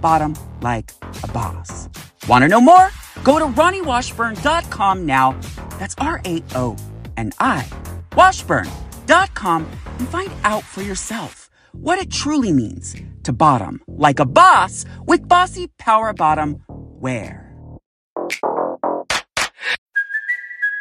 bottom like a boss. Want to know more? Go to RaoniWashburn.com now. That's R A O N I Washburn.com and find out for yourself what it truly means to bottom like a boss with bossy power bottom wear.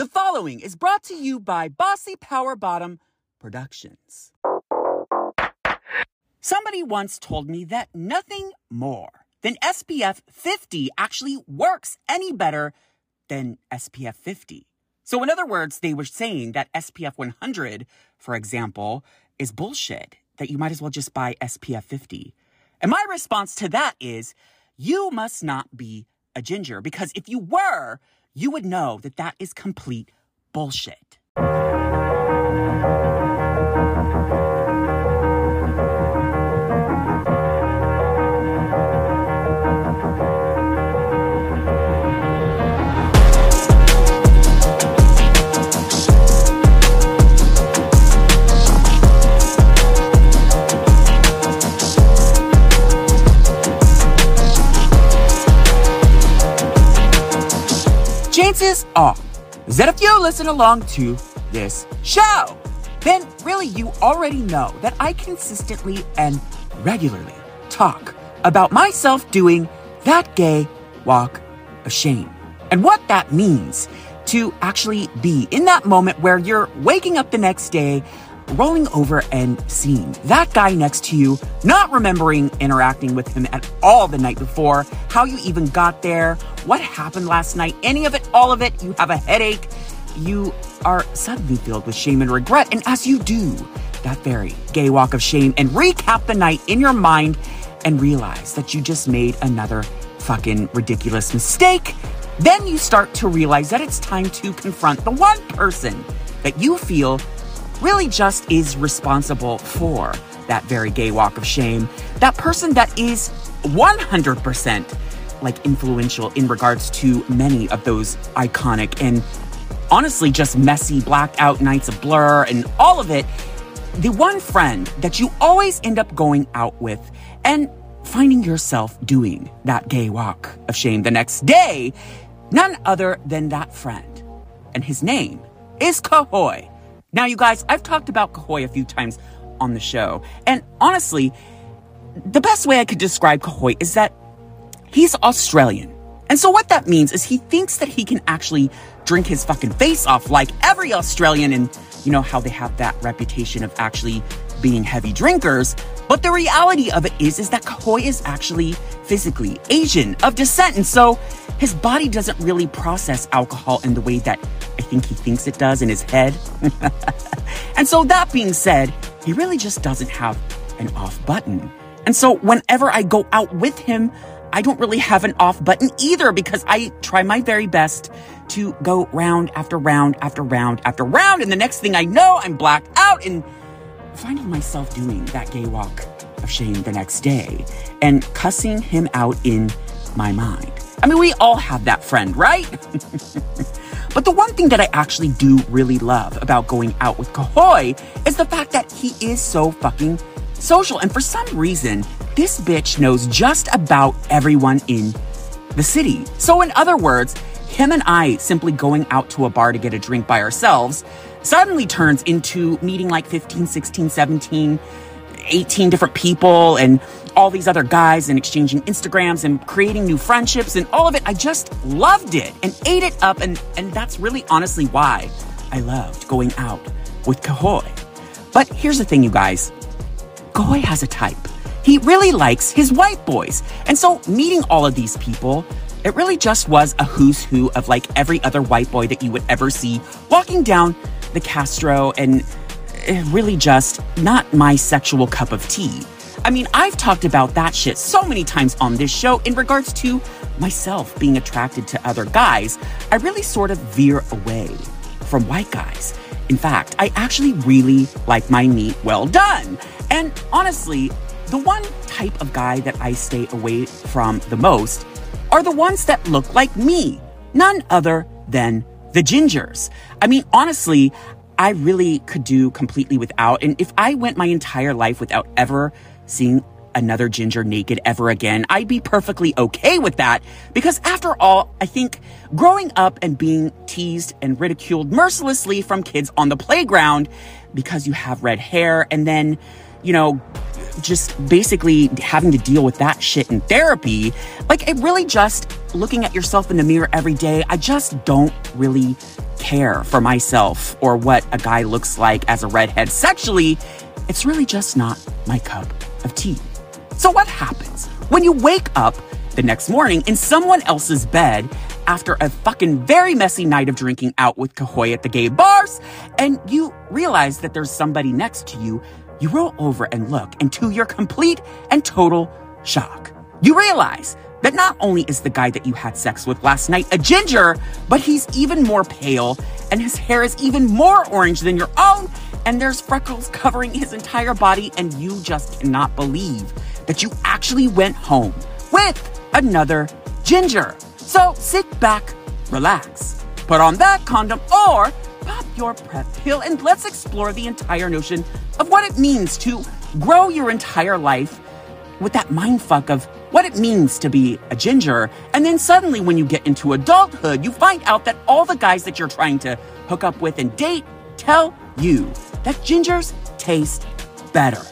The following is brought to you by Bossy Power Bottom Productions. Somebody once told me that nothing more than SPF 50 actually works any better than SPF 50. So, in other words, they were saying that SPF 100, for example, is bullshit, that you might as well just buy SPF 50. And my response to that is you must not be a ginger, because if you were, you would know that that is complete bullshit. Chances are. That if you listen along to this show, then really you already know that I consistently and regularly talk about myself doing that gay walk of shame. And what that means to actually be in that moment where you're waking up the next day, rolling over and seeing that guy next to you, not remembering interacting with him at all the night before, how you even got there, what happened last night, any of it, all of it, you have a headache, you are suddenly filled with shame and regret. And as you do that very gay walk of shame and recap the night in your mind and realize that you just made another fucking ridiculous mistake, then you start to realize that it's time to confront the one person that you feel really just is responsible for that very gay walk of shame. That person that is 100% like influential in regards to many of those iconic and honestly just messy blacked out nights of blur and all of it. The one friend that you always end up going out with and finding yourself doing that gay walk of shame the next day, none other than that friend. And his name is Kahoy. Now, you guys, I've talked about Kahoy a few times on the show. And honestly, the best way I could describe Kahoy is that he's Australian. And so what that means is he thinks that he can actually drink his fucking face off like every Australian and you know how they have that reputation of actually being heavy drinkers. But the reality of it is is that Kahoy is actually physically Asian of descent and so his body doesn't really process alcohol in the way that I think he thinks it does in his head. and so that being said, he really just doesn't have an off button. And so whenever I go out with him, I don't really have an off button either because I try my very best to go round after round after round after round. And the next thing I know, I'm blacked out and finding myself doing that gay walk of shame the next day and cussing him out in my mind. I mean, we all have that friend, right? but the one thing that I actually do really love about going out with Kahoy is the fact that he is so fucking social. And for some reason, this bitch knows just about everyone in the city. So, in other words, him and I simply going out to a bar to get a drink by ourselves suddenly turns into meeting like 15, 16, 17 18 different people and all these other guys and exchanging Instagrams and creating new friendships and all of it. I just loved it and ate it up. And, and that's really honestly why I loved going out with Kahoy. But here's the thing, you guys. Kahoy has a type. He really likes his white boys. And so meeting all of these people, it really just was a who's who of like every other white boy that you would ever see walking down the Castro and eh, really just not my sexual cup of tea. I mean, I've talked about that shit so many times on this show in regards to myself being attracted to other guys. I really sort of veer away from white guys. In fact, I actually really like my meat well done. And honestly, the one type of guy that I stay away from the most are the ones that look like me, none other than the gingers. I mean, honestly, I really could do completely without. And if I went my entire life without ever seeing another ginger naked ever again, I'd be perfectly okay with that. Because after all, I think growing up and being teased and ridiculed mercilessly from kids on the playground because you have red hair and then, you know, just basically having to deal with that shit in therapy, like it really just looking at yourself in the mirror every day, I just don't really care for myself or what a guy looks like as a redhead sexually. It's really just not my cup of tea. So, what happens when you wake up the next morning in someone else's bed after a fucking very messy night of drinking out with Kahoy at the gay bars and you realize that there's somebody next to you? You roll over and look, and to your complete and total shock, you realize that not only is the guy that you had sex with last night a ginger, but he's even more pale and his hair is even more orange than your own, and there's freckles covering his entire body, and you just cannot believe that you actually went home with another ginger. So sit back, relax, put on that condom, or pop your PrEP pill, and let's explore the entire notion of what it means to grow your entire life with that mind fuck of what it means to be a ginger. And then suddenly, when you get into adulthood, you find out that all the guys that you're trying to hook up with and date tell you that gingers taste better.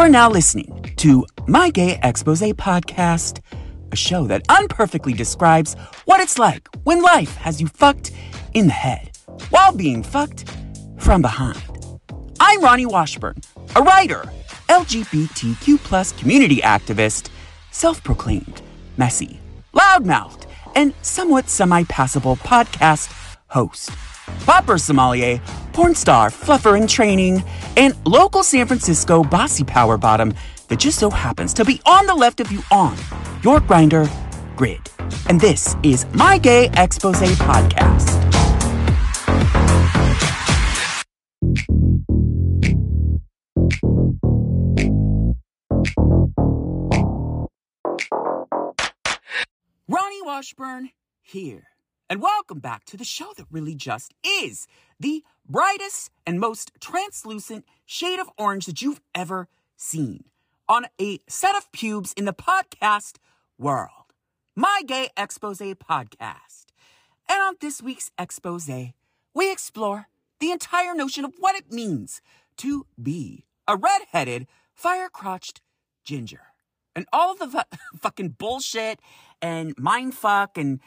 Are now listening to My Gay Expose podcast, a show that unperfectly describes what it's like when life has you fucked in the head while being fucked from behind. I'm Raoni Washburn, a writer, LGBTQ plus community activist, self-proclaimed, messy, loudmouthed, and somewhat semi-passable podcast host. Popper sommelier, porn star, fluffer in training, and local San Francisco bossy power bottom that just so happens to be on the left of you on your Grindr grid. And this is my gay expose podcast. Raoni Washburn here. And welcome back to the show that really just is the brightest and most translucent shade of orange that you've ever seen on a set of pubes in the podcast world. My Gay Expose podcast. And on this week's expose, we explore the entire notion of what it means to be a red-headed, fire-crotched ginger. And all the fu- fucking bullshit and mindfuck and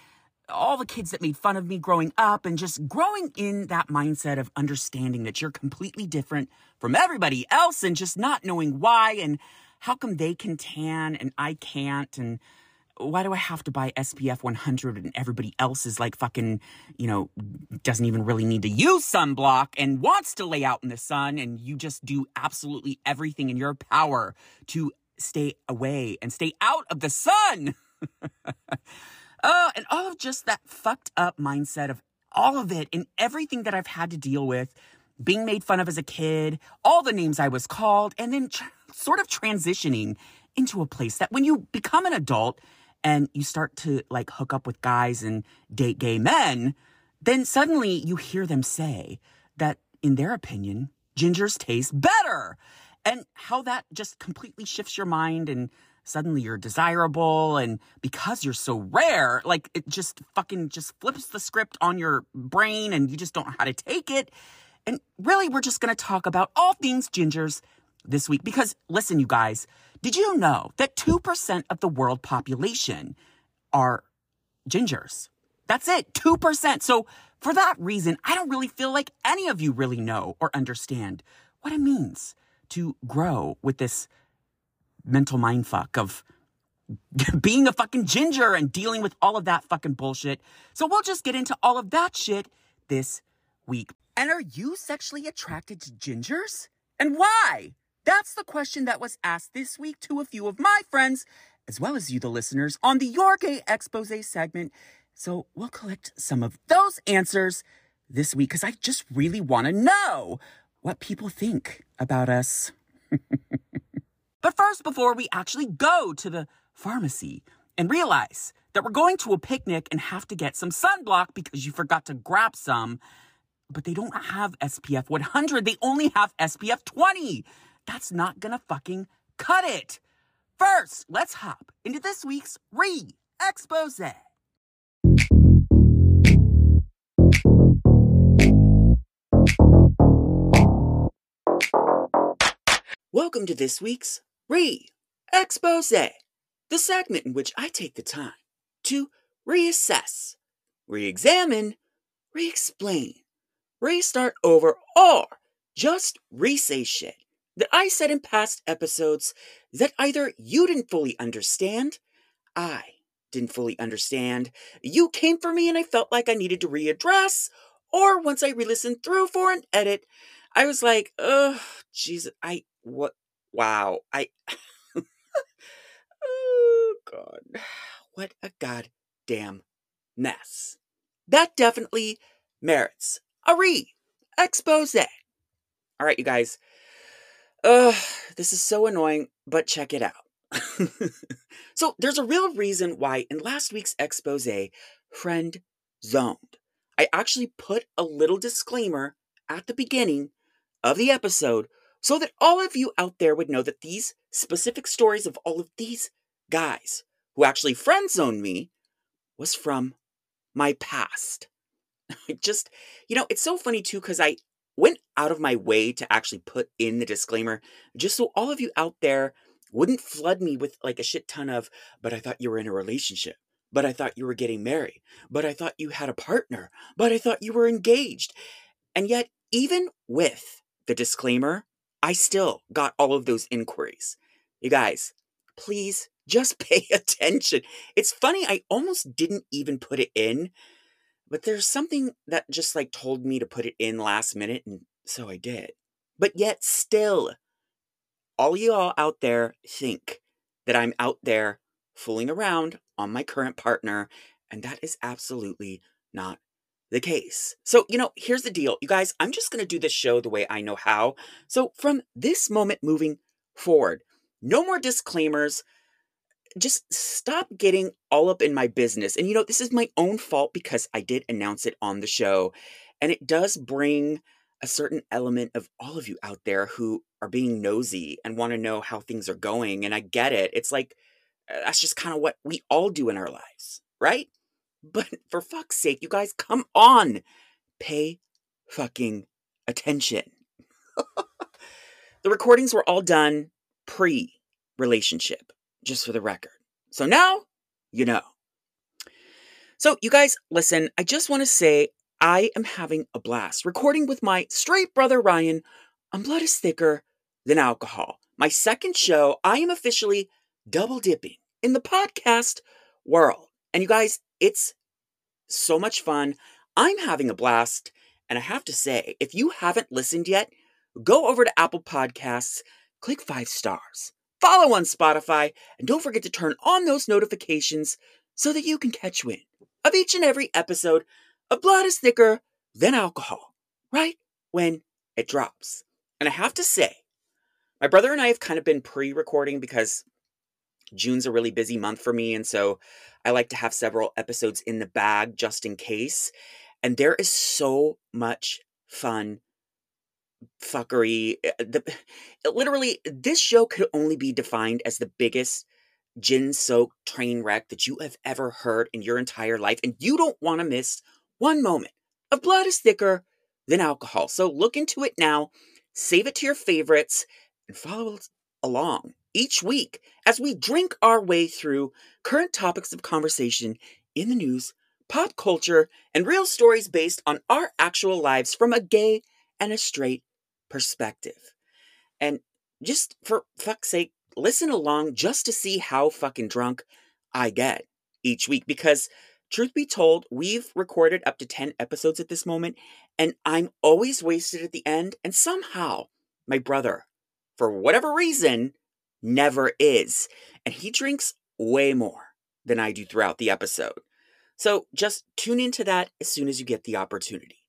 all the kids that made fun of me growing up and just growing in that mindset of understanding that you're completely different from everybody else and just not knowing why and how come they can tan and I can't and why do I have to buy SPF 100 and everybody else is like fucking, you know, doesn't even really need to use sunblock and wants to lay out in the sun and you just do absolutely everything in your power to stay away and stay out of the sun. oh, and all of just that fucked up mindset of all of it and everything that I've had to deal with, being made fun of as a kid, all the names I was called, and then sort of transitioning into a place that when you become an adult, and you start to like hook up with guys and date gay men, then suddenly you hear them say that, in their opinion, gingers taste better. And how that just completely shifts your mind and suddenly you're desirable and because you're so rare like it just fucking just flips the script on your brain and you just don't know how to take it and really we're just going to talk about all things gingers this week because listen you guys did you know that 2% of the world population are gingers? That's it, 2%. So for that reason, I don't really feel like any of you really know or understand what it means to grow with this mental mindfuck of being a fucking ginger and dealing with all of that fucking bullshit. So we'll just get into all of that shit this week. And are you sexually attracted to gingers? And why? That's the question that was asked this week to a few of my friends, as well as you, the listeners, on the Your Gay Expose segment. So we'll collect some of those answers this week because I just really want to know what people think about us. but first, before we actually go to the pharmacy and realize that we're going to a picnic and have to get some sunblock because you forgot to grab some, but they don't have SPF 100, they only have SPF 20. That's not gonna fucking cut it. First, let's hop into this week's re expose. Welcome to this week's re expose, the segment in which I take the time to reassess, re examine, re explain, restart over, or just re say shit that I said in past episodes that either you didn't fully understand, I didn't fully understand, you came for me and I felt like I needed to readdress, or once I re listened through for an edit, I was like, oh, Jesus, I, what, wow, I, oh, God, what a goddamn mess. That definitely merits a re expose. All right, you guys. Ugh, this is so annoying, but check it out. so, there's a real reason why in last week's expose, friend zoned, I actually put a little disclaimer at the beginning of the episode so that all of you out there would know that these specific stories of all of these guys who actually friend zoned me was from my past. Just, you know, it's so funny too because I went out of my way to actually put in the disclaimer just so all of you out there wouldn't flood me with like a shit ton of, but I thought you were in a relationship. But I thought you were getting married. But I thought you had a partner. But I thought you were engaged. And yet, even with the disclaimer, I still got all of those inquiries. You guys, please just pay attention. It's funny, I almost didn't even put it in but there's something that just like told me to put it in last minute, and so I did. But yet, still, all you all out there think that I'm out there fooling around on my current partner, and that is absolutely not the case. So, you know, here's the deal. You guys, I'm just going to do this show the way I know how. So, from this moment moving forward, no more disclaimers just stop getting all up in my business. And you know, this is my own fault because I did announce it on the show. And it does bring a certain element of all of you out there who are being nosy and want to know how things are going. And I get it. It's like, uh, that's just kind of what we all do in our lives, right? But for fuck's sake, you guys, come on. Pay fucking attention. the recordings were all done pre relationship just for the record. So now you know. So, you guys, listen, I just want to say I am having a blast recording with my straight brother Ryan on Blood is Thicker Than Alcohol. My second show, I am officially double dipping in the podcast world. And you guys, it's so much fun. I'm having a blast. And I have to say, if you haven't listened yet, go over to Apple Podcasts, click five stars, follow on Spotify, and don't forget to turn on those notifications so that you can catch wind of each and every episode of Blood is Thicker Than Alcohol, right when it drops. And I have to say, my brother and I have kind of been pre recording because June's a really busy month for me. And so I like to have several episodes in the bag just in case. And there is so much fun fuckery. Eh, the, literally, this show could only be defined as the biggest gin soaked train wreck that you have ever heard in your entire life. And you don't want to miss one moment of blood is thicker than alcohol. So look into it now, save it to your favorites, and follow along each week as we drink our way through current topics of conversation in the news, pop culture, and real stories based on our actual lives from a gay and a straight perspective. And just for fuck's sake, listen along just to see how fucking drunk I get each week because truth be told, we've recorded up to 10 episodes at this moment and I'm always wasted at the end and somehow my brother for whatever reason never is and he drinks way more than I do throughout the episode. So just tune into that as soon as you get the opportunity.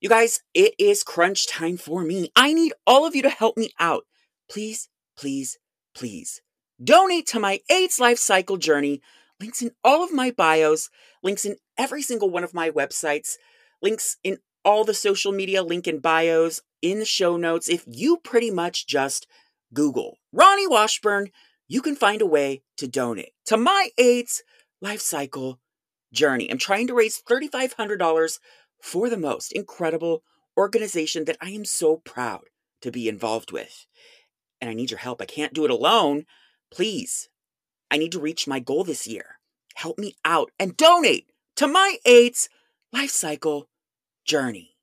You guys, it is crunch time for me. I need all of you to help me out. Please, please, please donate to my AIDS life cycle journey. Links in all of my bios, links in every single one of my websites, links in all the social media link in bios, in the show notes. If you pretty much just Google Raoni Washburn, you can find a way to donate to my AIDS life cycle journey. I'm trying to raise $3,500 for the most incredible organization that I am so proud to be involved with and I need your help. I can't do it alone. Please, I need to reach my goal this year. Help me out and donate to my AIDS life cycle journey.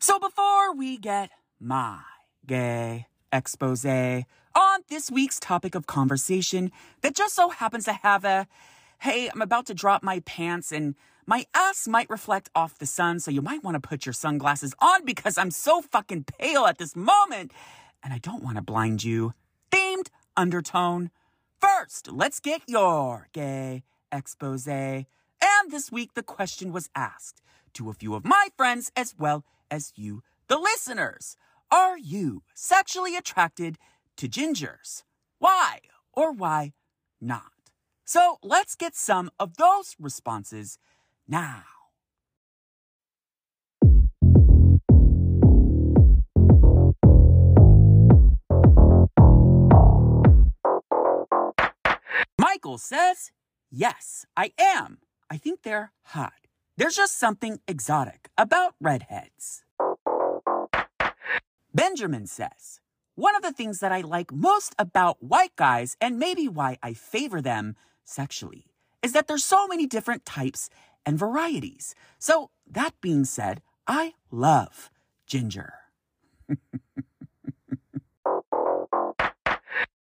So before we get my gay expose on this week's topic of conversation that just so happens to have a hey, I'm about to drop my pants and my ass might reflect off the sun, so you might want to put your sunglasses on because I'm so fucking pale at this moment and I don't want to blind you. Themed undertone. First, let's get your gay expose. And this week, the question was asked to a few of my friends as well as you, the listeners. Are you sexually attracted to gingers? Why or why not? So let's get some of those responses now. Michael says, Yes, I am. I think they're hot. There's just something exotic about redheads. Benjamin says, One of the things that I like most about white guys, and maybe why I favor them, sexually is that there's so many different types and varieties. So, that being said, I love ginger.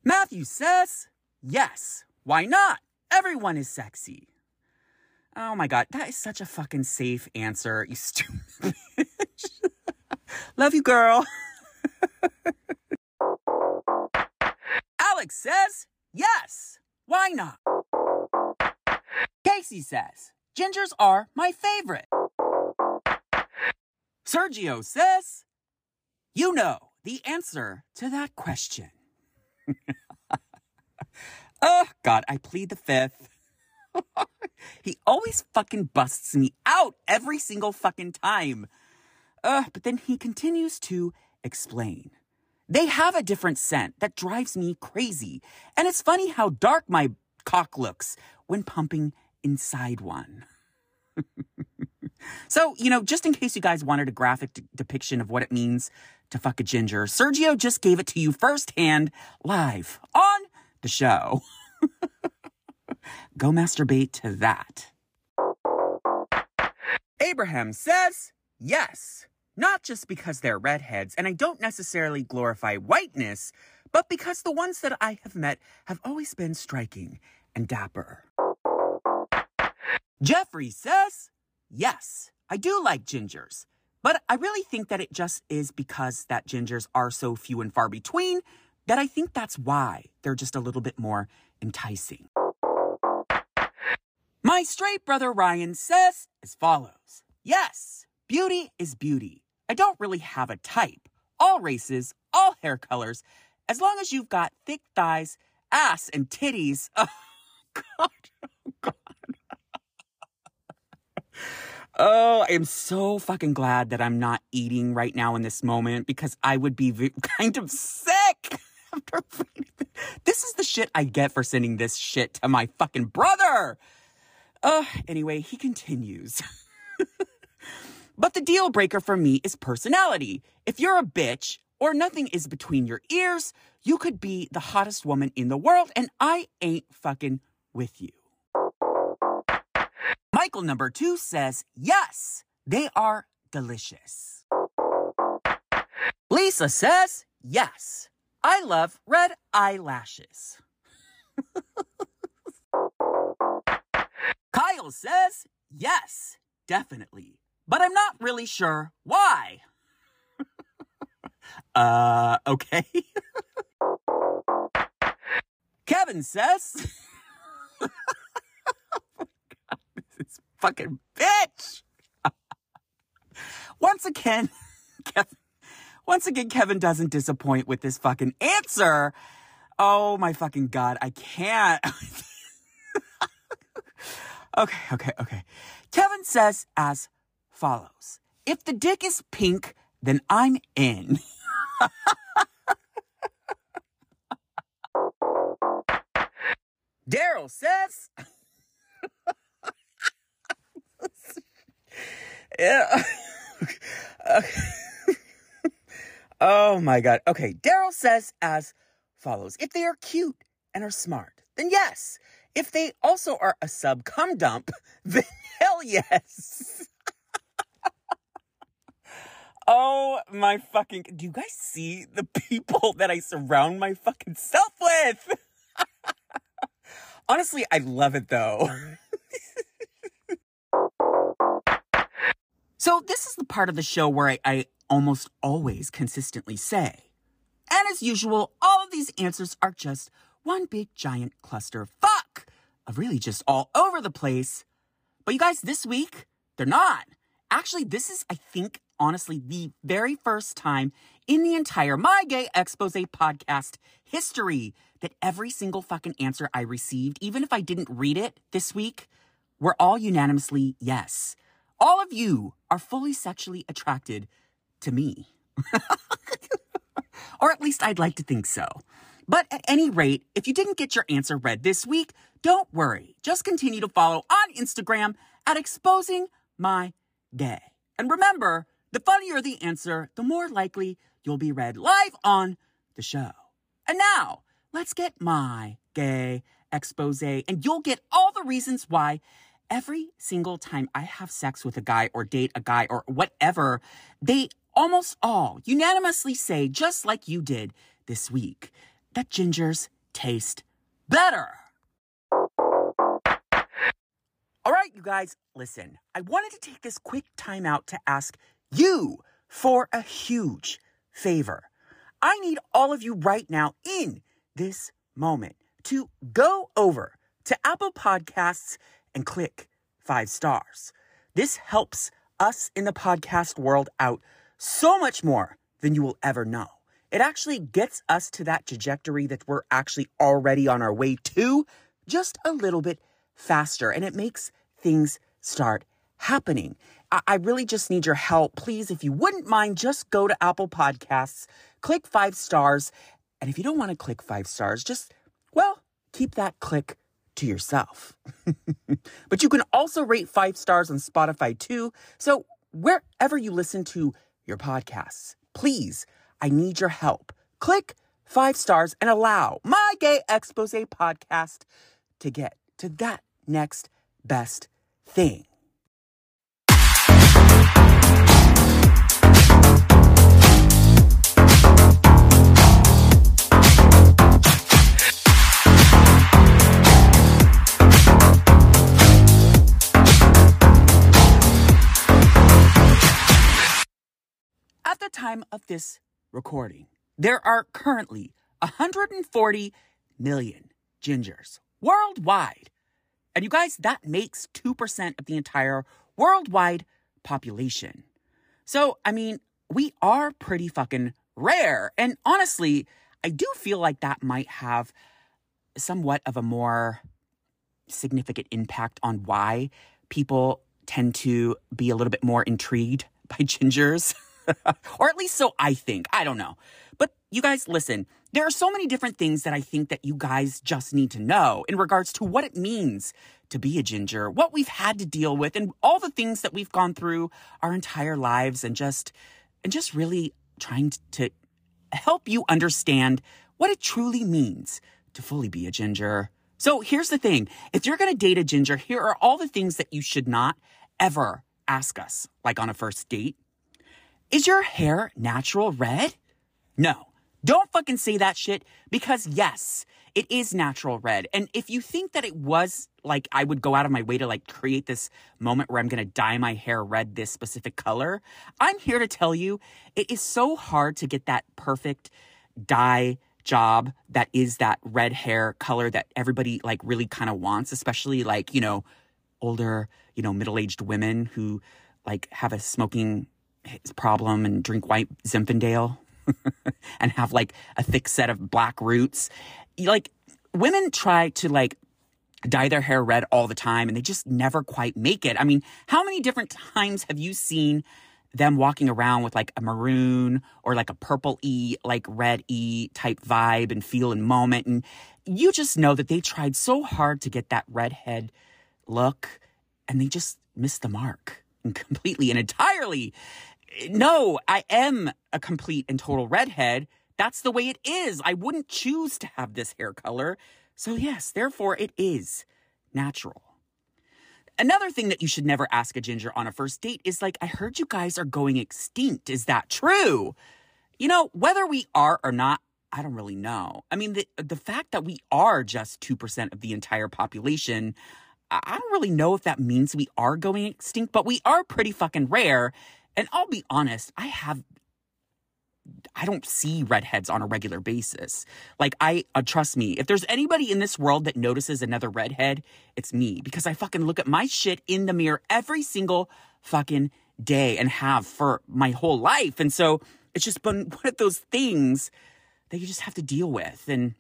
Matthew says, yes, why not? Everyone is sexy. Oh my god, that is such a fucking safe answer, you stupid bitch. Love you, girl. Alex says, yes, why not? Casey says, Gingers are my favorite. Sergio says, You know the answer to that question. oh, God, I plead the fifth. he always fucking busts me out every single fucking time. Uh, but then he continues to explain. They have a different scent that drives me crazy. And it's funny how dark my cock looks when pumping inside one. so, you know, just in case you guys wanted a graphic d- depiction of what it means to fuck a ginger. Sergio just gave it to you firsthand, live on the show. Go masturbate to that. Abraham says yes, not just because they're redheads, and I don't necessarily glorify whiteness, but because the ones that I have met have always been striking and dapper. Jeffrey says yes, I do like gingers, but I really think that it just is because that gingers are so few and far between that I think that's why they're just a little bit more enticing. My straight brother Ryan says as follows Yes, beauty is beauty. I don't really have a type. All races, all hair colors, as long as you've got thick thighs, ass, and titties. Oh, God. Oh, God. Oh, I am so fucking glad that I'm not eating right now in this moment because I would be kind of sick after reading this. This is the shit I get for sending this shit to my fucking brother. Uh, anyway, he continues. but the deal breaker for me is personality. If you're a bitch or nothing is between your ears, you could be the hottest woman in the world and I ain't fucking with you. Michael number two says, yes, they are delicious. Lisa says, yes, I love red eyelashes. Says, yes, definitely, but I'm not really sure why. uh, okay. Kevin says, this is fucking bitch. once again, Kevin, once again, Kevin doesn't disappoint with this fucking answer. Oh my fucking god, I can't. Okay, okay, okay. Kevin says as follows If the dick is pink, then I'm in. Daryl says. yeah. okay. oh my god. Okay, Daryl says as follows If they are cute and are smart, then yes. If they also are a sub cum dump, then hell yes. oh my fucking. Do you guys see the people that I surround my fucking self with? Honestly, I love it though. so, this is the part of the show where I, I almost always consistently say, and as usual, all of these answers are just one big giant cluster fuck, really just all over the place. But you guys, this week, they're not. Actually, this is, I think, honestly, the very first time in the entire My Gay Expose podcast history that every single fucking answer I received, even if I didn't read it this week, were all unanimously yes. All of you are fully sexually attracted to me. or at least I'd like to think so. But at any rate, if you didn't get your answer read this week, don't worry. Just continue to follow on Instagram at exposing my gay. And remember, the funnier the answer, the more likely you'll be read live on the show. And now, let's get my gay expose, and you'll get all the reasons why every single time I have sex with a guy or date a guy or whatever, they almost all unanimously say, just like you did this week, that gingers taste better. All right, you guys, listen. I wanted to take this quick time out to ask you for a huge favor. I need all of you right now in this moment to go over to Apple Podcasts and click five stars. This helps us in the podcast world out so much more than you will ever know. It actually gets us to that trajectory that we're actually already on our way to just a little bit faster and it makes things start happening. I, really just need your help. Please, if you wouldn't mind, just go to Apple Podcasts, click five stars. And if you don't want to click five stars, just, well, keep that click to yourself. but you can also rate five stars on Spotify too. So wherever you listen to your podcasts, please, I need your help. Click five stars and allow my gay expose podcast to get to that next best thing. At the time of this recording, there are currently 140 million gingers worldwide. And you guys, that makes 2% of the entire worldwide population. So, I mean, we are pretty fucking rare. And honestly, I do feel like that might have somewhat of a more significant impact on why people tend to be a little bit more intrigued by gingers. or at least so I think. I don't know. But you guys, listen, there are so many different things that I think that you guys just need to know in regards to what it means to be a ginger, what we've had to deal with, and all the things that we've gone through our entire lives and just, and just really trying to help you understand what it truly means to fully be a ginger. So here's the thing. If you're going to date a ginger, here are all the things that you should not ever ask us, like on a first date. Is your hair natural red? No. Don't fucking say that shit because yes, it is natural red. And if you think that it was like I would go out of my way to like create this moment where I'm going to dye my hair red this specific color, I'm here to tell you it is so hard to get that perfect dye job that is that red hair color that everybody like really kind of wants, especially like, you know, older, you know, middle-aged women who like have a smoking problem and drink white Zinfandel and have like a thick set of black roots. Like women try to like dye their hair red all the time and they just never quite make it. I mean, how many different times have you seen them walking around with like a maroon or like a purple E, like red E type vibe and feel and moment. And you just know that they tried so hard to get that redhead look and they just missed the mark and completely and entirely no, I am a complete and total redhead. That's the way it is. I wouldn't choose to have this hair color. So, yes, therefore, it is natural. Another thing that you should never ask a ginger on a first date is like, I heard you guys are going extinct. Is that true? You know, whether we are or not, I don't really know. I mean, the, the fact that we are just 2% of the entire population, I don't really know if that means we are going extinct, but we are pretty fucking rare. And I'll be honest, I have I don't see redheads on a regular basis. Like I uh, trust me, if there's anybody in this world that notices another redhead, it's me because I fucking look at my shit in the mirror every single fucking day and have for my whole life. And so it's just been one of those things that you just have to deal with. And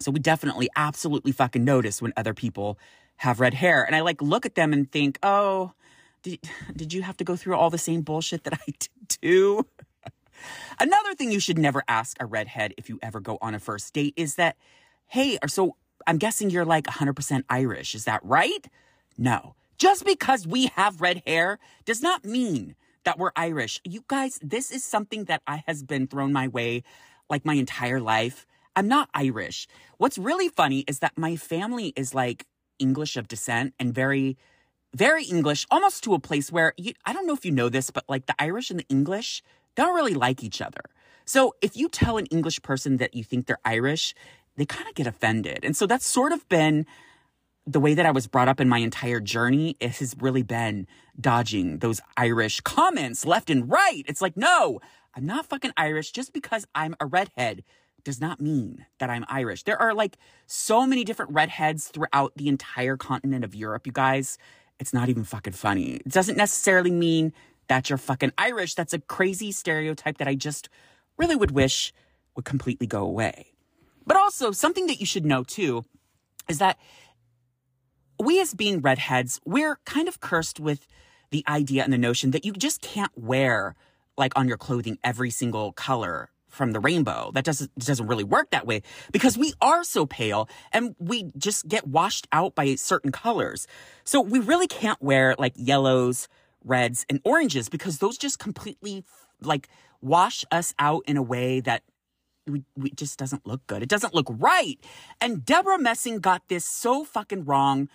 so we definitely absolutely fucking notice when other people have red hair. And I like look at them and think, "Oh, did, did you have to go through all the same bullshit that I did too? Another thing you should never ask a redhead if you ever go on a first date is that, hey, so I'm guessing you're like 100% Irish. Is that right? No. Just because we have red hair does not mean that we're Irish. You guys, this is something that I has been thrown my way like my entire life. I'm not Irish. What's really funny is that my family is like English of descent and very very English, almost to a place where you, I don't know if you know this, but like the Irish and the English don't really like each other. So if you tell an English person that you think they're Irish, they kind of get offended. And so that's sort of been the way that I was brought up in my entire journey. It has really been dodging those Irish comments left and right. It's like, no, I'm not fucking Irish. Just because I'm a redhead does not mean that I'm Irish. There are like so many different redheads throughout the entire continent of Europe, you guys it's not even fucking funny. It doesn't necessarily mean that you're fucking Irish. That's a crazy stereotype that I just really would wish would completely go away. But also, something that you should know too is that we as being redheads, we're kind of cursed with the idea and the notion that you just can't wear like on your clothing every single color from the rainbow. That doesn't doesn't really work that way because we are so pale and we just get washed out by certain colors. So we really can't wear like yellows, reds, and oranges because those just completely like wash us out in a way that we, we just doesn't look good. It doesn't look right. And Debra Messing got this so fucking wrong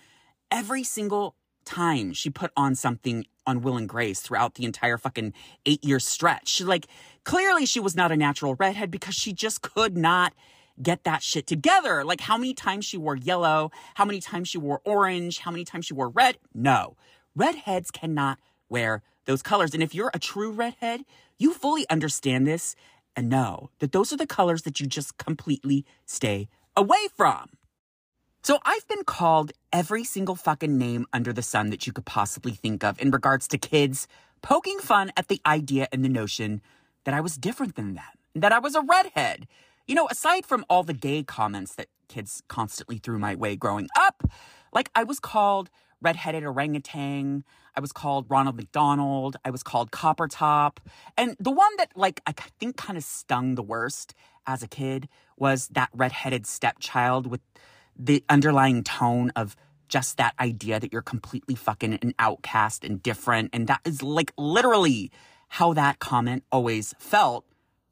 every single time she put on something on Will and Grace throughout the entire fucking eight year stretch. She, like, clearly she was not a natural redhead because she just could not get that shit together. Like, how many times she wore yellow, how many times she wore orange, how many times she wore red. No, redheads cannot wear those colors. And if you're a true redhead, you fully understand this and know that those are the colors that you just completely stay away from. So I've been called every single fucking name under the sun that you could possibly think of in regards to kids poking fun at the idea and the notion that I was different than them, that I was a redhead. You know, aside from all the gay comments that kids constantly threw my way growing up, like I was called redheaded orangutan. I was called Ronald McDonald. I was called Copper Top. And the one that, like, I think kind of stung the worst as a kid was that redheaded stepchild with the underlying tone of just that idea that you're completely fucking an outcast and different. And that is like literally how that comment always felt.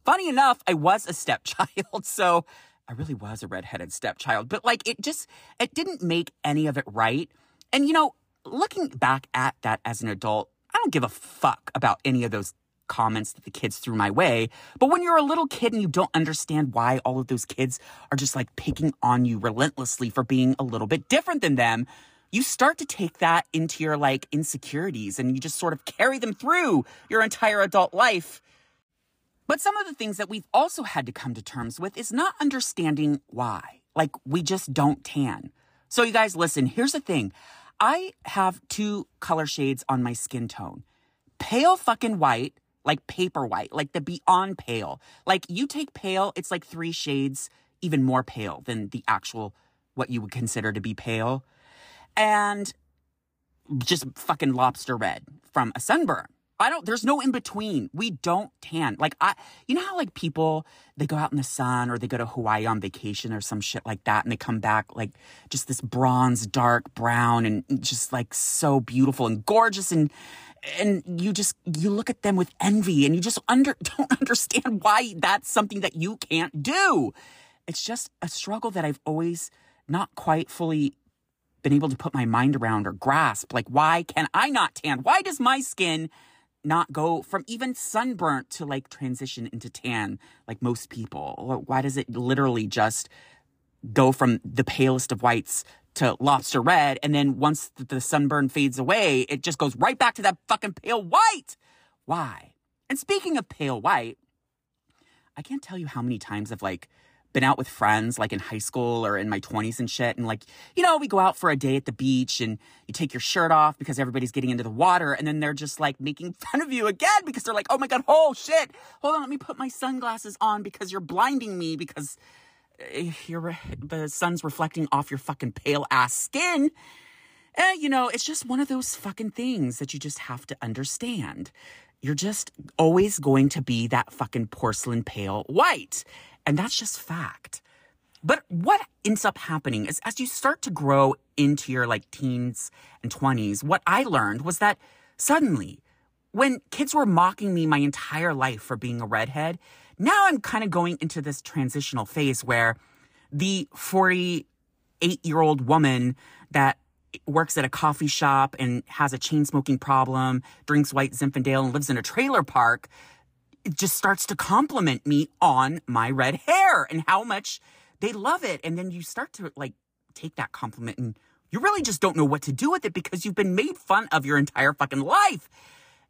Funny enough, I was a stepchild. So I really was a redheaded stepchild, but like it just, it didn't make any of it right. And, you know, looking back at that as an adult, I don't give a fuck about any of those comments that the kids threw my way. But when you're a little kid and you don't understand why all of those kids are just like picking on you relentlessly for being a little bit different than them, you start to take that into your like insecurities and you just sort of carry them through your entire adult life. But some of the things that we've also had to come to terms with is not understanding why. Like we just don't tan. So you guys listen, here's the thing. I have two color shades on my skin tone pale fucking white, like paper white, like the beyond pale. Like you take pale, it's like three shades even more pale than the actual, what you would consider to be pale. And just fucking lobster red from a sunburn. I don't, there's no in between. We don't tan. Like, I, you know how like people, they go out in the sun or they go to Hawaii on vacation or some shit like that and they come back like just this bronze, dark brown and just like so beautiful and gorgeous and, and you just, you look at them with envy and you just under, don't understand why that's something that you can't do. It's just a struggle that I've always not quite fully been able to put my mind around or grasp. Like, why can I not tan? Why does my skin not go from even sunburnt to like transition into tan like most people? Why does it literally just go from the palest of whites to lobster red and then once the sunburn fades away, it just goes right back to that fucking pale white? Why? And speaking of pale white, I can't tell you how many times I've like been out with friends like in high school or in my 20s and shit. And like, you know, we go out for a day at the beach and you take your shirt off because everybody's getting into the water. And then they're just like making fun of you again because they're like, oh my God, oh shit. Hold on, let me put my sunglasses on because you're blinding me because eh, you're, the sun's reflecting off your fucking pale ass skin. And, you know, it's just one of those fucking things that you just have to understand. You're just always going to be that fucking porcelain pale white. And that's just fact. But what ends up happening is as you start to grow into your like teens and 20s, what I learned was that suddenly, when kids were mocking me my entire life for being a redhead, now I'm kind of going into this transitional phase where the 48 year old woman that works at a coffee shop and has a chain smoking problem, drinks white Zinfandel and lives in a trailer park it just starts to compliment me on my red hair and how much they love it. And then you start to like take that compliment and you really just don't know what to do with it because you've been made fun of your entire fucking life.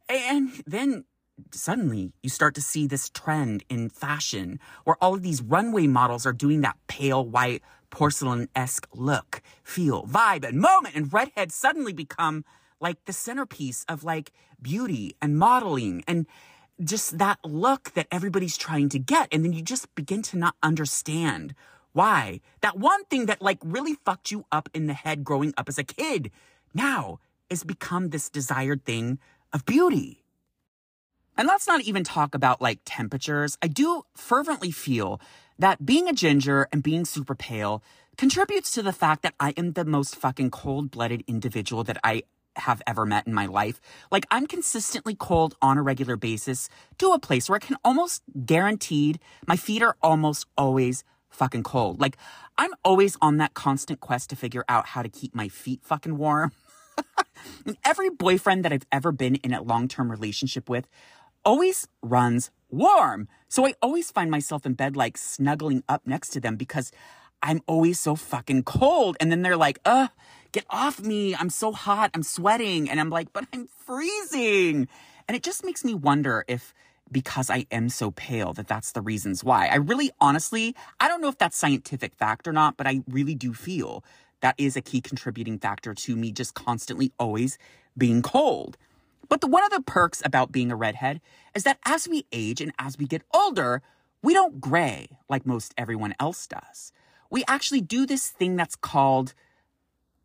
And then suddenly you start to see this trend in fashion where all of these runway models are doing that pale white porcelain esque look, feel, vibe, and moment. And redheads suddenly become like the centerpiece of like beauty and modeling. And just that look that everybody's trying to get. And then you just begin to not understand why. That one thing that like really fucked you up in the head growing up as a kid now has become this desired thing of beauty. And let's not even talk about like temperatures. I do fervently feel that being a ginger and being super pale contributes to the fact that I am the most fucking cold blooded individual that I have ever met in my life. Like I'm consistently cold on a regular basis to a place where I can almost guaranteed my feet are almost always fucking cold. Like I'm always on that constant quest to figure out how to keep my feet fucking warm. and every boyfriend that I've ever been in a long-term relationship with always runs warm. So I always find myself in bed like snuggling up next to them because I'm always so fucking cold. And then they're like, uh, get off me. I'm so hot. I'm sweating. And I'm like, but I'm freezing. And it just makes me wonder if because I am so pale that that's the reasons why. I really honestly, I don't know if that's scientific fact or not, but I really do feel that is a key contributing factor to me just constantly always being cold. But the one of the perks about being a redhead is that as we age and as we get older, we don't gray like most everyone else does. We actually do this thing that's called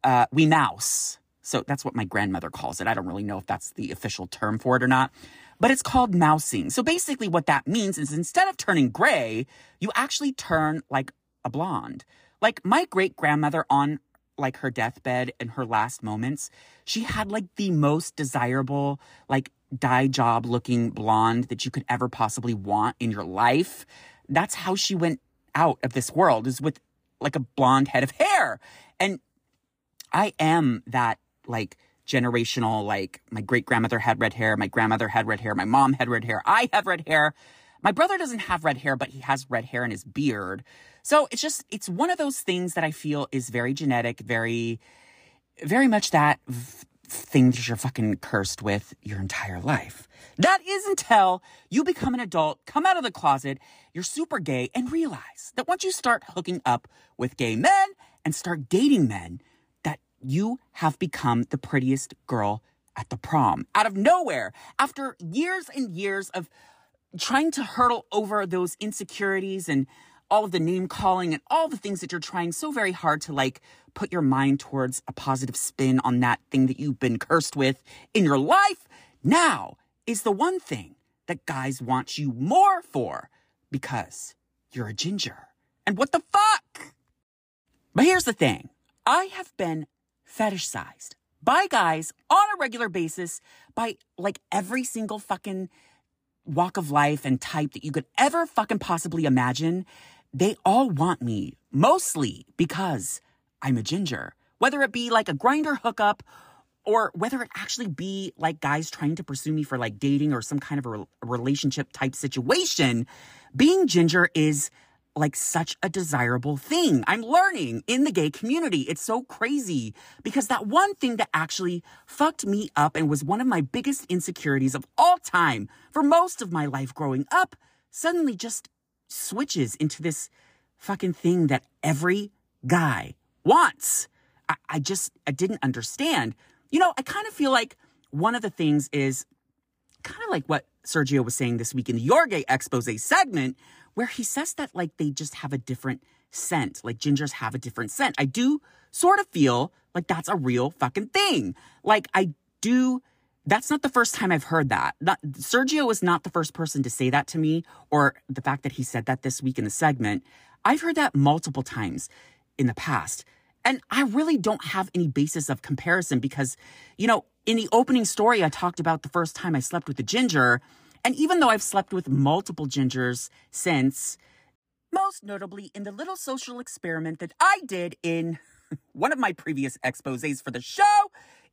uh, we mouse. So that's what my grandmother calls it. I don't really know if that's the official term for it or not, but it's called mousing. So basically, what that means is instead of turning gray, you actually turn like a blonde. Like my great grandmother on like her deathbed and her last moments, she had like the most desirable, like dye job looking blonde that you could ever possibly want in your life. That's how she went out of this world is with like a blonde head of hair. And I am that like generational, like my great grandmother had red hair, my grandmother had red hair, my mom had red hair, I have red hair. My brother doesn't have red hair, but he has red hair in his beard. So it's just, it's one of those things that I feel is very genetic, very, very much that v- thing that you're fucking cursed with your entire life. That is until you become an adult, come out of the closet, you're super gay, and realize that once you start hooking up with gay men and start dating men, you have become the prettiest girl at the prom out of nowhere after years and years of trying to hurdle over those insecurities and all of the name calling and all the things that you're trying so very hard to like put your mind towards a positive spin on that thing that you've been cursed with in your life now is the one thing that guys want you more for because you're a ginger. And what the fuck? But here's the thing. I have been fetishized by guys on a regular basis by like every single fucking walk of life and type that you could ever fucking possibly imagine, they all want me, mostly because I'm a ginger. Whether it be like a Grindr hookup or whether it actually be like guys trying to pursue me for like dating or some kind of a relationship type situation, being ginger is like such a desirable thing. I'm learning in the gay community. It's so crazy because that one thing that actually fucked me up and was one of my biggest insecurities of all time for most of my life growing up suddenly just switches into this fucking thing that every guy wants. I, I just, I didn't understand. You know, I kind of feel like one of the things is kind of like what Sergio was saying this week in the Your Gay Expose segment, where he says that like they just have a different scent, like gingers have a different scent. I do sort of feel like that's a real fucking thing. Like I do that's not the first time I've heard that. Not, Sergio was not the first person to say that to me, or the fact that he said that this week in the segment. I've heard that multiple times in the past. And I really don't have any basis of comparison because, you know, in the opening story, I talked about the first time I slept with a ginger. And even though I've slept with multiple gingers since, most notably in the little social experiment that I did in one of my previous exposes for the show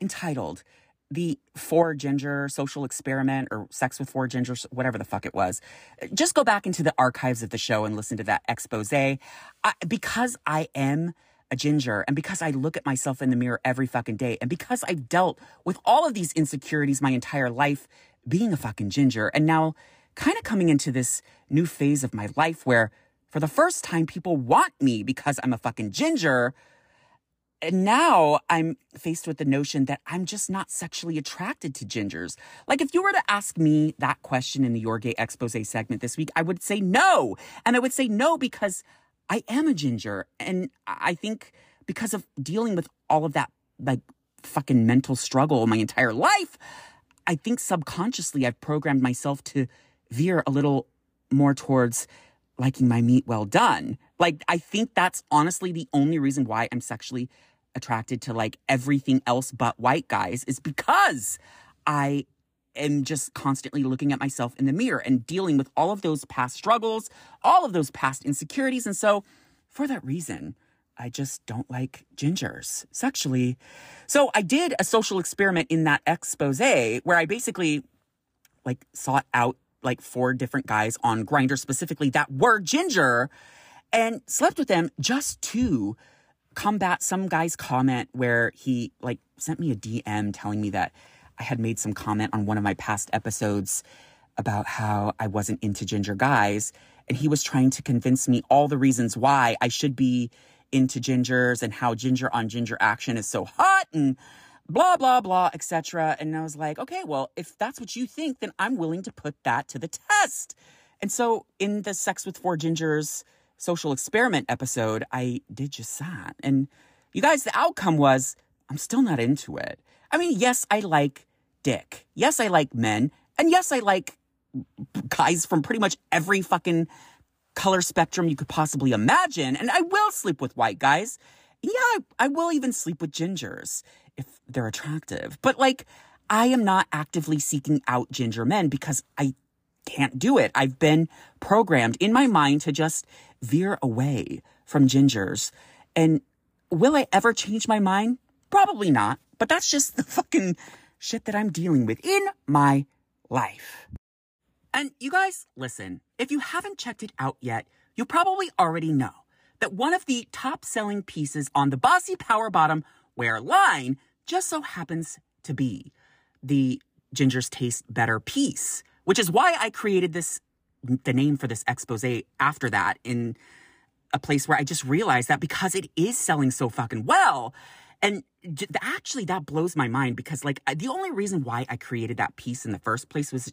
entitled the four ginger social experiment or sex with four gingers, whatever the fuck it was. Just go back into the archives of the show and listen to that expose. I, because I am a ginger and because I look at myself in the mirror every fucking day and because I've dealt with all of these insecurities my entire life being a fucking ginger and now kind of coming into this new phase of my life where for the first time people want me because I'm a fucking ginger and now I'm faced with the notion that I'm just not sexually attracted to gingers. Like, if you were to ask me that question in the Your Gay Expose segment this week, I would say no. And I would say no because I am a ginger. And I think because of dealing with all of that, like, fucking mental struggle my entire life, I think subconsciously I've programmed myself to veer a little more towards liking my meat well done. Like, I think that's honestly the only reason why I'm sexually attracted to like everything else but white guys is because I am just constantly looking at myself in the mirror and dealing with all of those past struggles, all of those past insecurities. And so, for that reason, I just don't like gingers sexually. So, I did a social experiment in that expose where I basically like sought out like four different guys on Grindr specifically that were ginger and slept with them just to combat some guy's comment where he like sent me a DM telling me that I had made some comment on one of my past episodes about how I wasn't into ginger guys. And he was trying to convince me all the reasons why I should be into gingers and how ginger on ginger action is so hot and blah, blah, blah, etc. And I was like, okay, well, if that's what you think, then I'm willing to put that to the test. And so in the Sex with Four Gingers social experiment episode, I did just that. And you guys, the outcome was I'm still not into it. I mean, yes, I like dick. Yes, I like men. And yes, I like guys from pretty much every fucking color spectrum you could possibly imagine. And I will sleep with white guys. Yeah, I, I will even sleep with gingers if they're attractive. But like, I am not actively seeking out ginger men because I can't do it. I've been programmed in my mind to just veer away from gingers. And will I ever change my mind? Probably not. But that's just the fucking shit that I'm dealing with in my life. And you guys, listen, if you haven't checked it out yet, you probably already know that one of the top selling pieces on the Bossy Power Bottom Wear line just so happens to be the Ginger's Taste Better piece, which is why I created this, the name for this expose after that in a place where I just realized that because it is selling so fucking well, and actually, that blows my mind because, like, the only reason why I created that piece in the first place was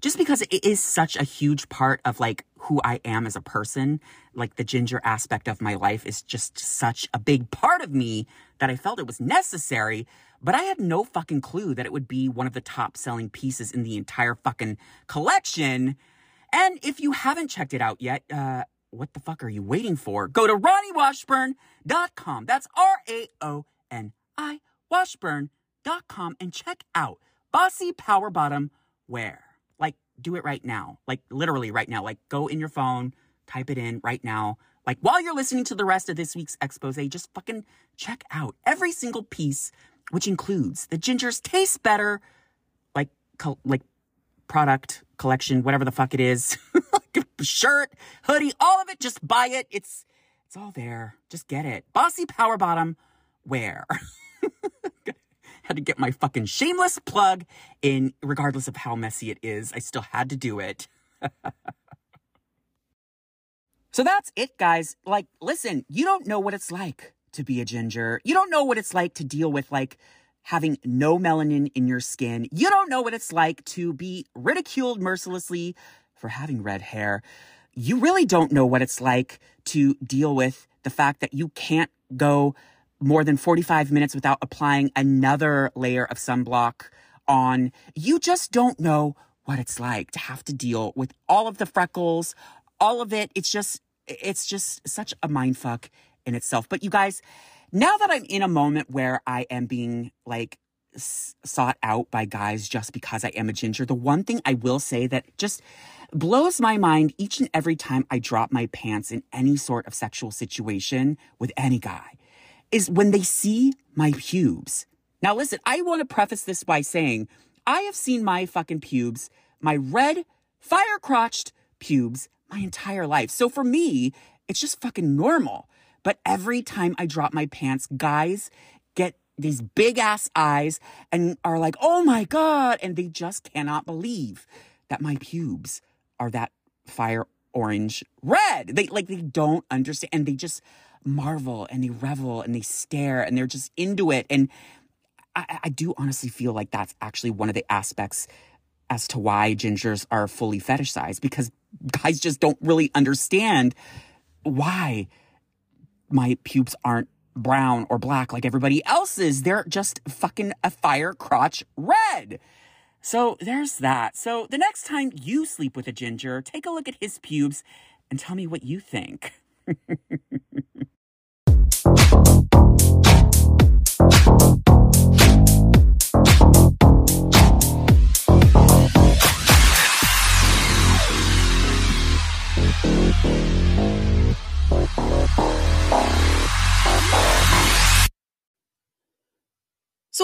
just because it is such a huge part of, like, who I am as a person. Like, the ginger aspect of my life is just such a big part of me that I felt it was necessary. But I had no fucking clue that it would be one of the top selling pieces in the entire fucking collection. And if you haven't checked it out yet, uh, what the fuck are you waiting for? Go to raoniwashburn.com. That's R A O N I washburn.com and check out Bossy Power Bottom Wear. Like, do it right now. Like, literally right now. Like, go in your phone, type it in right now. Like, while you're listening to the rest of this week's expose, just fucking check out every single piece, which includes the Ginger's Taste Better, like, co- like, product collection, whatever the fuck it is. shirt, hoodie, all of it. Just buy it. It's, it's all there. Just get it. Bossy Power Bottom Wear. had to get my fucking shameless plug in, regardless of how messy it is. I still had to do it. so that's it, guys. Like, listen, you don't know what it's like to be a ginger. You don't know what it's like to deal with, like, having no melanin in your skin. You don't know what it's like to be ridiculed mercilessly for having red hair. You really don't know what it's like to deal with the fact that you can't go more than 45 minutes without applying another layer of sunblock on. You just don't know what it's like to have to deal with all of the freckles, all of it. It's just, it's just such a mind fuck in itself. But you guys, now that I'm in a moment where I am being like sought out by guys just because I am a ginger, the one thing I will say that just blows my mind each and every time I drop my pants in any sort of sexual situation with any guy is when they see my pubes. Now, listen, I want to preface this by saying I have seen my fucking pubes, my red, fire crotched pubes, my entire life. So for me, it's just fucking normal. But every time I drop my pants, guys get these big ass eyes and are like, oh my God. And they just cannot believe that my pubes are that fire orange red. They like, they don't understand. And they just, marvel and they revel and they stare and they're just into it. And I, I do honestly feel like that's actually one of the aspects as to why gingers are fully fetishized because guys just don't really understand why my pubes aren't brown or black like everybody else's. They're just fucking a fire crotch red. So there's that. So the next time you sleep with a ginger, take a look at his pubes and tell me what you think. So,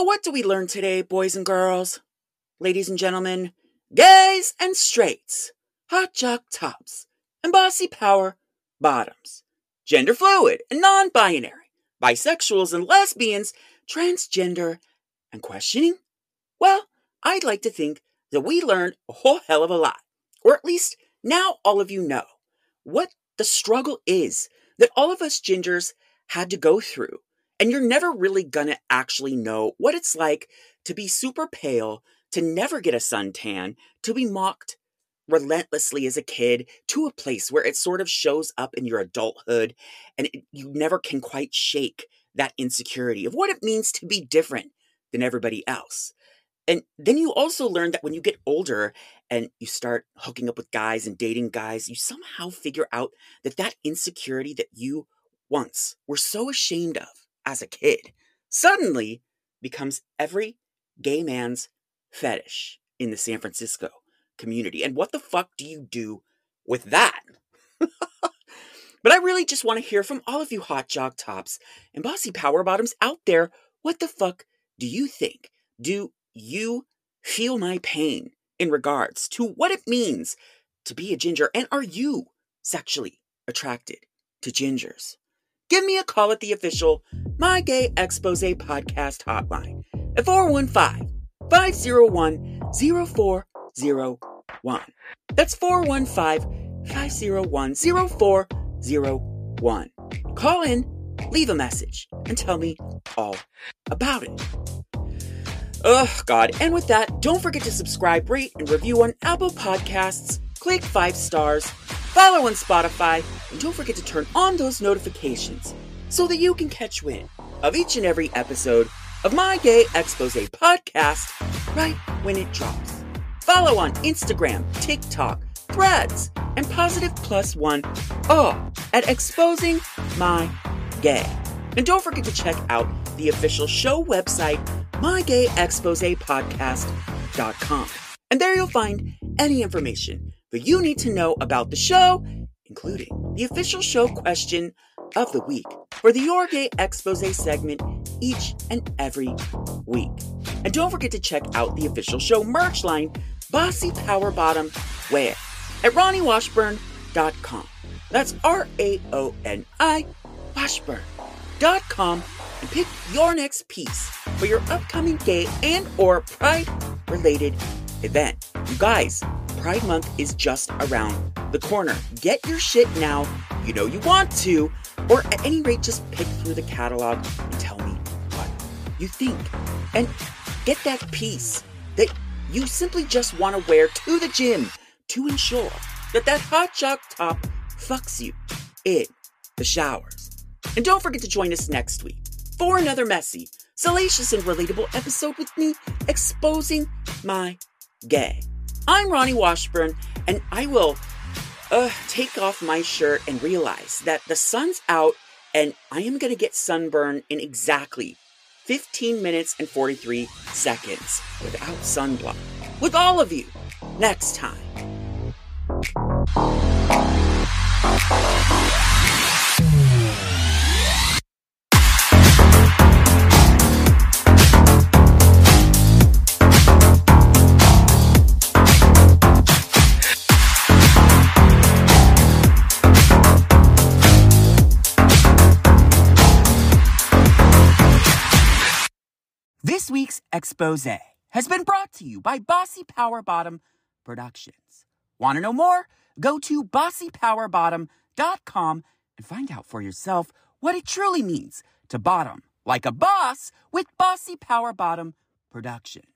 what do we learn today, boys and girls? Ladies and gentlemen, gays and straights, hot jock tops, and bossy power bottoms, gender fluid and non binary, bisexuals and lesbians, transgender, and questioning? Well, I'd like to think that we learned a whole hell of a lot. Or at least now all of you know what the struggle is that all of us gingers had to go through. And you're never really gonna actually know what it's like to be super pale, to never get a suntan, to be mocked relentlessly as a kid to a place where it sort of shows up in your adulthood and it, you never can quite shake that insecurity of what it means to be different than everybody else. And then you also learn that when you get older and you start hooking up with guys and dating guys, you somehow figure out that that insecurity that you once were so ashamed of as a kid suddenly becomes every gay man's fetish in the San Francisco community. And what the fuck do you do with that? but I really just want to hear from all of you hot jock tops and bossy power bottoms out there. What the fuck do you think? Do you feel my pain in regards to what it means to be a ginger? And are you sexually attracted to gingers? Give me a call at the official My Gay Expose podcast hotline at 415 501 0401. That's 415 501 0401. Call in, leave a message, and tell me all about it. Oh, God. And with that, don't forget to subscribe, rate, and review on Apple Podcasts. Click five stars, follow on Spotify, and don't forget to turn on those notifications so that you can catch wind of each and every episode of my Gay Expose podcast right when it drops. Follow on Instagram, TikTok, Threads, and Positive Plus One, all at Exposing My Gay. And don't forget to check out the official show website, mygayexposepodcast.com. And there you'll find any information that you need to know about the show, including the official show question of the week for the Your Gay Expose segment each and every week. And don't forget to check out the official show merch line, Bossy Power Bottom Wear, at raoniwashburn.com. That's R A O N I Washburn.com and pick your next piece for your upcoming gay and or pride related event. You guys, Pride Month is just around the corner. Get your shit now. You know you want to, or at any rate, just pick through the catalog and tell me what you think. And get that piece that you simply just want to wear to the gym to ensure that that hot jock top fucks you in the showers. And don't forget to join us next week for another messy, salacious, and relatable episode with me exposing my gay. I'm Raoni Washburn, and I will uh, take off my shirt and realize that the sun's out and I am going to get sunburn in exactly 15 minutes and 43 seconds without sunblock. With all of you next time. Week's expose has been brought to you by Bossy Power Bottom Productions. Want to know more? Go to bossypowerbottom.com and find out for yourself what it truly means to bottom like a boss with Bossy Power Bottom Productions.